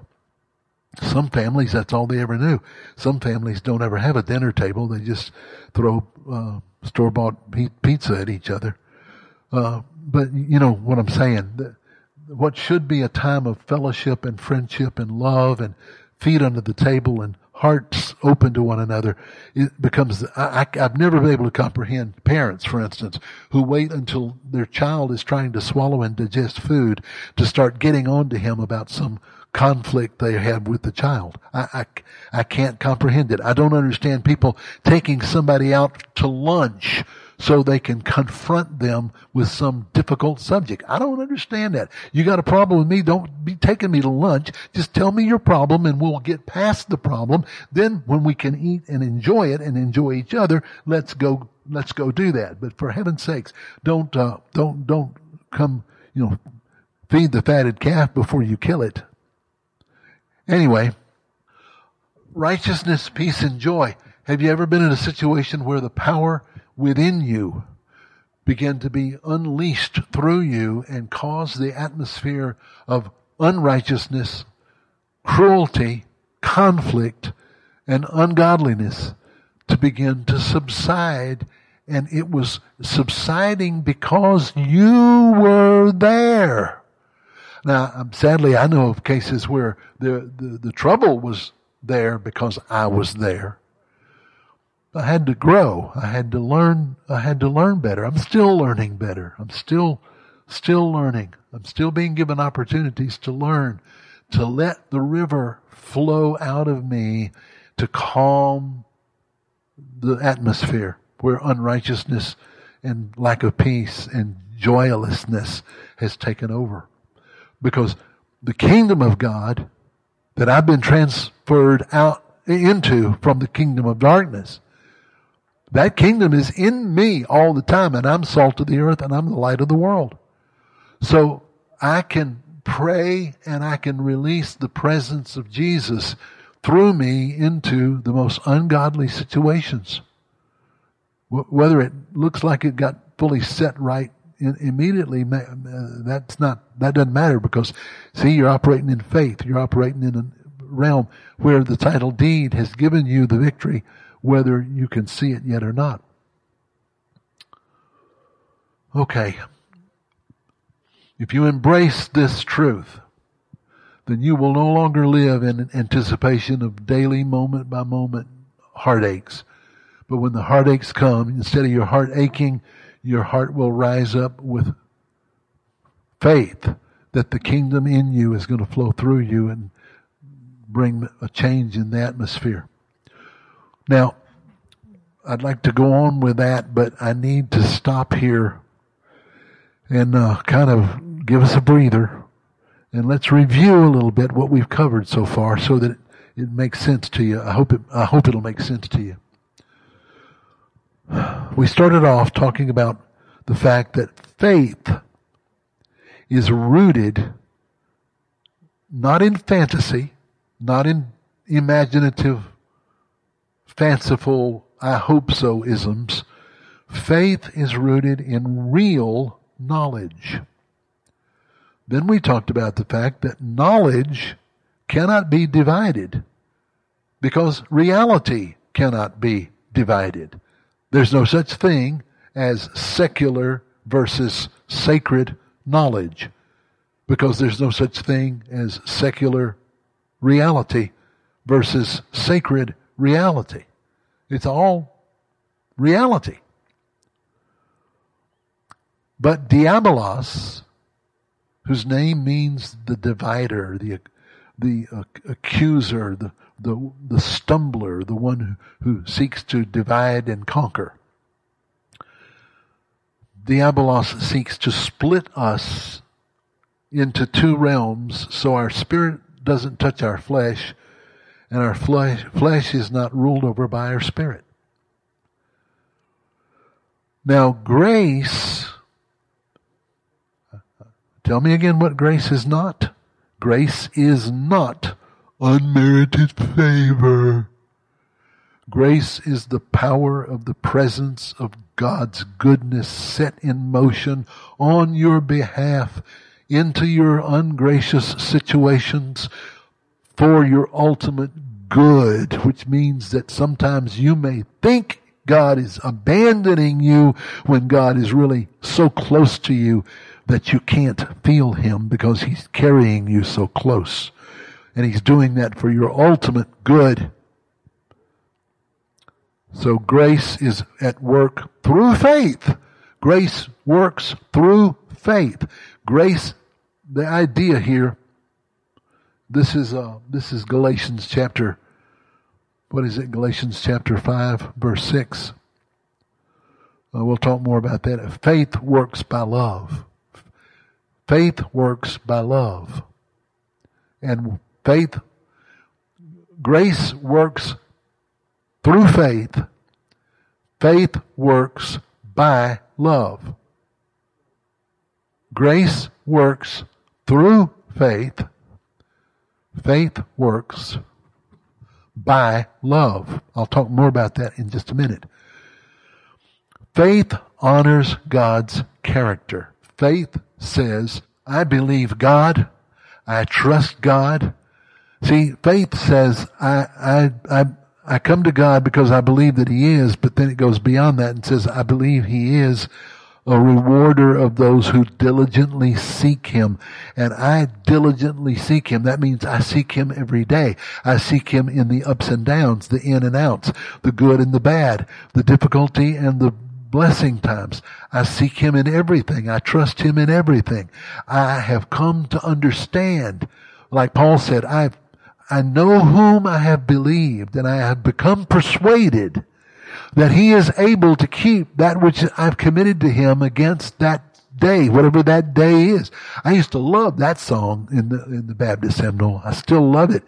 Some families, that's all they ever knew. Some families don't ever have a dinner table. They just throw uh, store bought pizza at each other. Uh, but you know what I'm saying. What should be a time of fellowship and friendship and love and feet under the table and hearts open to one another, it becomes, I, have never been able to comprehend parents, for instance, who wait until their child is trying to swallow and digest food to start getting on to him about some conflict they have with the child. I, I, I can't comprehend it. I don't understand people taking somebody out to lunch so they can confront them with some difficult subject. I don't understand that. You got a problem with me, don't be taking me to lunch. Just tell me your problem and we'll get past the problem. Then when we can eat and enjoy it and enjoy each other, let's go, let's go do that. But for heaven's sakes, don't, uh, don't, don't come, you know, feed the fatted calf before you kill it. Anyway, righteousness, peace, and joy. Have you ever been in a situation where the power within you began to be unleashed through you and cause the atmosphere of unrighteousness, cruelty, conflict, and ungodliness to begin to subside. And it was subsiding because you were there. Now, um, sadly, I know of cases where the, the, the trouble was there because I was there. I had to grow. I had to learn. I had to learn better. I'm still learning better. I'm still, still learning. I'm still being given opportunities to learn, to let the river flow out of me to calm the atmosphere where unrighteousness and lack of peace and joylessness has taken over. Because the kingdom of God that I've been transferred out into from the kingdom of darkness, that kingdom is in me all the time and I'm salt of the earth and I'm the light of the world. So I can pray and I can release the presence of Jesus through me into the most ungodly situations. Whether it looks like it got fully set right immediately uh, that's not that doesn't matter because see you're operating in faith. You're operating in a realm where the title deed has given you the victory whether you can see it yet or not. Okay. If you embrace this truth then you will no longer live in anticipation of daily moment by moment heartaches. But when the heartaches come instead of your heart aching your heart will rise up with faith that the kingdom in you is going to flow through you and bring a change in the atmosphere. Now, I'd like to go on with that, but I need to stop here and uh, kind of give us a breather and let's review a little bit what we've covered so far so that it, makes sense to you. I hope it, I hope it'll make sense to you. We started off talking about the fact that faith is rooted not in fantasy, not in imaginative, fanciful, I hope so isms. Faith is rooted in real knowledge. Then we talked about the fact that knowledge cannot be divided because reality cannot be divided. There's no such thing as secular versus sacred knowledge because there's no such thing as secular reality versus sacred reality. It's all reality. But diabolos, whose name means the divider, the, the uh, accuser, the, the, the stumbler, the one who, who seeks to divide and conquer. Diabolos seeks to split us into two realms so our spirit doesn't touch our flesh and our flesh, flesh is not ruled over by our spirit. Now, grace, tell me again what grace is not. Grace is not unmerited favor. Grace is the power of the presence of God's goodness set in motion on your behalf into your ungracious situations for your ultimate good, which means that sometimes you may think God is abandoning you when God is really so close to you that you can't feel Him because He's carrying you so close. And He's doing that for your ultimate good. So grace is at work through faith. Grace works through faith. Grace, the idea here, this is, uh, this is Galatians chapter, what is it? Galatians chapter 5 verse 6. Uh, we'll talk more about that. Faith works by love. Faith works by love. And faith, grace works through faith. Faith works by love. Grace works through faith. Faith works by love. I'll talk more about that in just a minute. Faith honors God's character. Faith says, I believe God. I trust God. See, faith says, I, I, I, I come to God because I believe that He is, but then it goes beyond that and says, I believe He is a rewarder of those who diligently seek Him. And I diligently seek Him. That means I seek Him every day. I seek Him in the ups and downs, the in and outs, the good and the bad, the difficulty and the blessing times. I seek Him in everything. I trust Him in everything. I have come to understand, like Paul said, I've I know whom I have believed and I have become persuaded that he is able to keep that which I've committed to him against that day, whatever that day is. I used to love that song in the, in the Baptist hymnal. I still love it.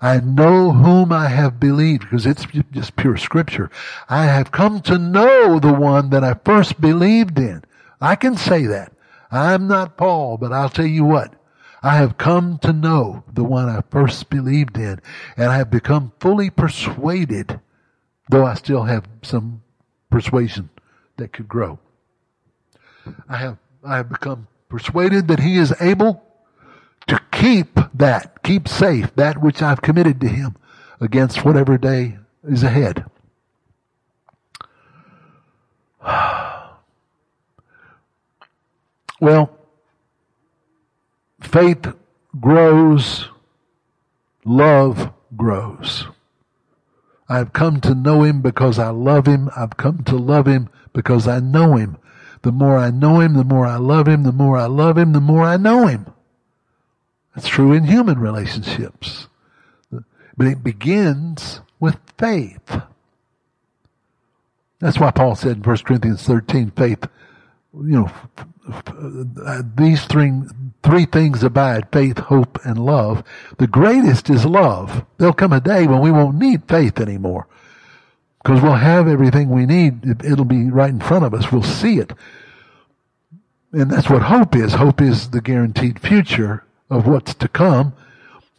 I know whom I have believed because it's just pure scripture. I have come to know the one that I first believed in. I can say that. I'm not Paul, but I'll tell you what. I have come to know the one I first believed in, and I have become fully persuaded, though I still have some persuasion that could grow. I have, I have become persuaded that he is able to keep that, keep safe that which I've committed to him against whatever day is ahead. Well, faith grows, love grows. I've come to know him because I love him. I've come to love him because I know him. The more I know him, the more I love him. The more I love him, the more I know him. That's true in human relationships. But it begins with faith. That's why Paul said in 1 Corinthians 13, faith, you know, uh, these three, three things abide, faith, hope, and love. The greatest is love. There'll come a day when we won't need faith anymore. Because we'll have everything we need. It'll be right in front of us. We'll see it. And that's what hope is. Hope is the guaranteed future of what's to come.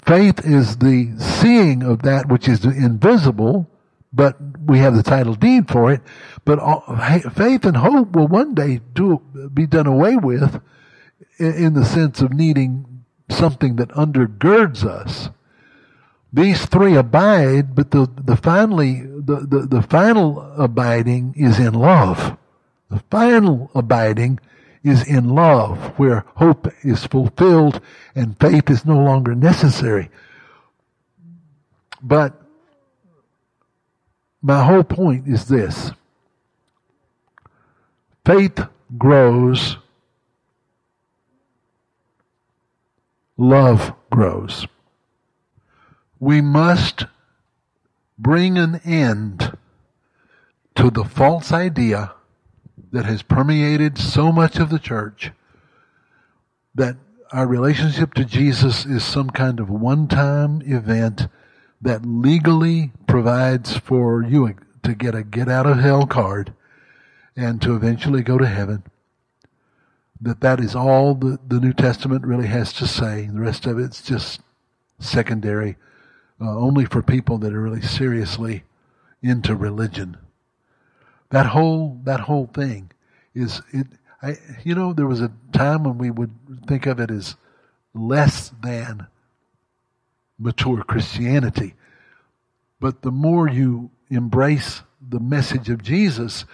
Faith is the seeing of that which is invisible, but we have the title deed for it. But all, faith and hope will one day do, be done away with in, in the sense of needing something that undergirds us. These three abide, but the, the finally, the, the, the final abiding is in love. The final abiding is in love, where hope is fulfilled and faith is no longer necessary. But my whole point is this. Faith grows, love grows. We must bring an end to the false idea that has permeated so much of the church that our relationship to Jesus is some kind of one time event that legally provides for you to get a get out of hell card and to eventually go to heaven. That that is all the, the New Testament really has to say. The rest of it's just secondary, uh, only for people that are really seriously into religion. That whole that whole thing is it. I, you know, there was a time when we would think of it as less than mature Christianity. But the more you embrace the message of Jesus,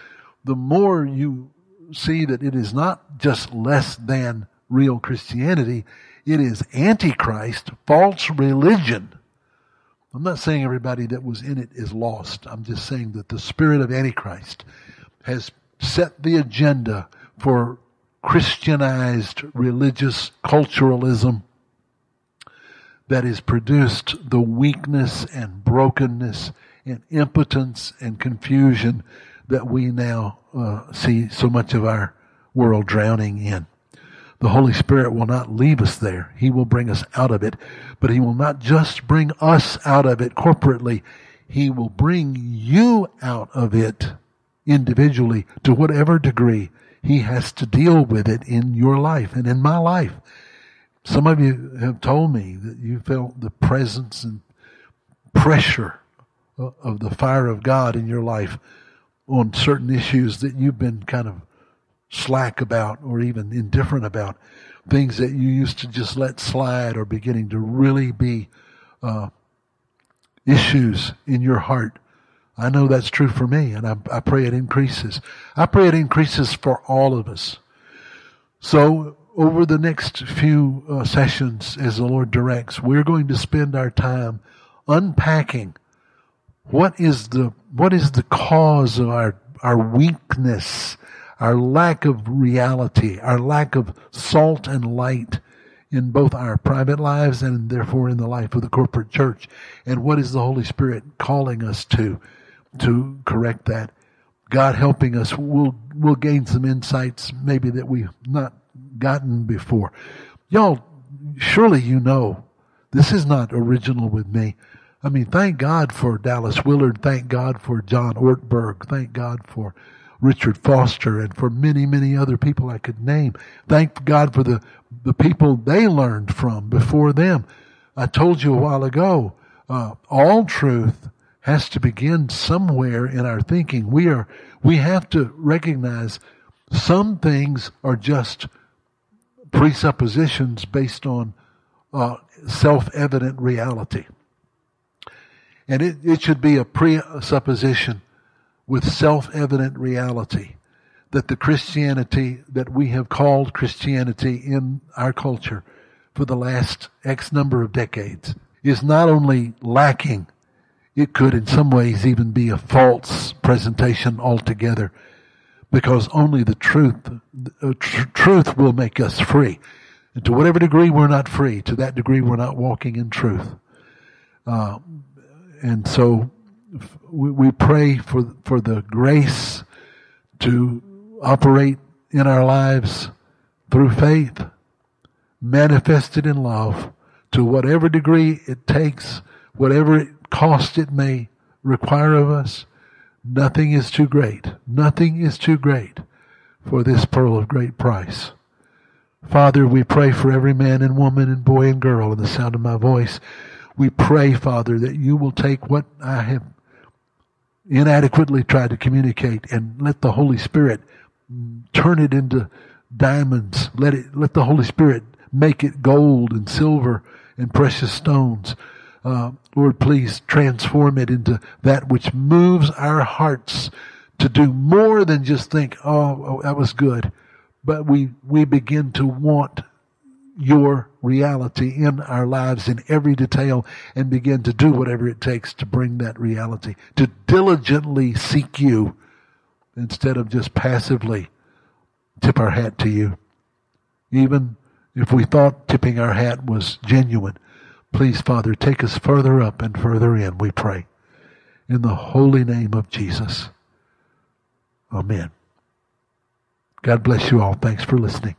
the more you see that it is not just less than real Christianity, it is antichrist, false religion, I'm not saying everybody that was in it is lost. I'm just saying that the spirit of Antichrist has set the agenda for Christianized religious culturalism that has produced the weakness and brokenness and impotence and confusion that we now uh, see so much of our world drowning in. The Holy Spirit will not leave us there. He will bring us out of it. But He will not just bring us out of it corporately. He will bring you out of it individually to whatever degree He has to deal with it in your life and in my life. Some of you have told me that you felt the presence and pressure of the fire of God in your life on certain issues that you've been kind of slack about or even indifferent about. Things that you used to just let slide are beginning to really be uh, issues in your heart. I know that's true for me, and I, I pray it increases. I pray it increases for all of us. So, over the next few uh, sessions, as the Lord directs, we're going to spend our time unpacking what is the what is the cause of our our weakness our lack of reality, our lack of salt and light in both our private lives and therefore in the life of the corporate church. And what is the Holy Spirit calling us to, to correct that? God helping us, we'll, we'll gain some insights maybe that we've not gotten before. Y'all, surely you know, this is not original with me. I mean, thank God for Dallas Willard. Thank God for John Ortberg. Thank God for Richard Foster and for many, many other people I could name. Thank God for the, the people they learned from before them. I told you a while ago, uh, all truth has to begin somewhere in our thinking. We are, we have to recognize some things are just presuppositions based on uh, self-evident reality. And it, it should be a presupposition with self-evident reality that the Christianity that we have called Christianity in our culture for the last X number of decades is not only lacking, it could in some ways even be a false presentation altogether because only the truth, uh, tr- truth will make us free. And to whatever degree we're not free, to that degree we're not walking in truth. Uh, and so we, we pray for, for the grace to operate in our lives through faith, manifested in love to whatever degree it takes, whatever cost it may require of us. Nothing is too great. Nothing is too great for this pearl of great price. Father, we pray for every man and woman and boy and girl in the sound of my voice. We pray, Father, that you will take what I have inadequately tried to communicate and let the Holy Spirit turn it into diamonds. Let it, let the Holy Spirit make it gold and silver and precious stones. Uh, Lord, please transform it into that which moves our hearts to do more than just think, oh, oh that was good. But we, we begin to want your reality in our lives in every detail and begin to do whatever it takes to bring that reality, to diligently seek you instead of just passively tip our hat to you. Even if we thought tipping our hat was genuine, please, Father, take us further up and further in, we pray. In the holy name of Jesus. Amen. God bless you all. Thanks for listening.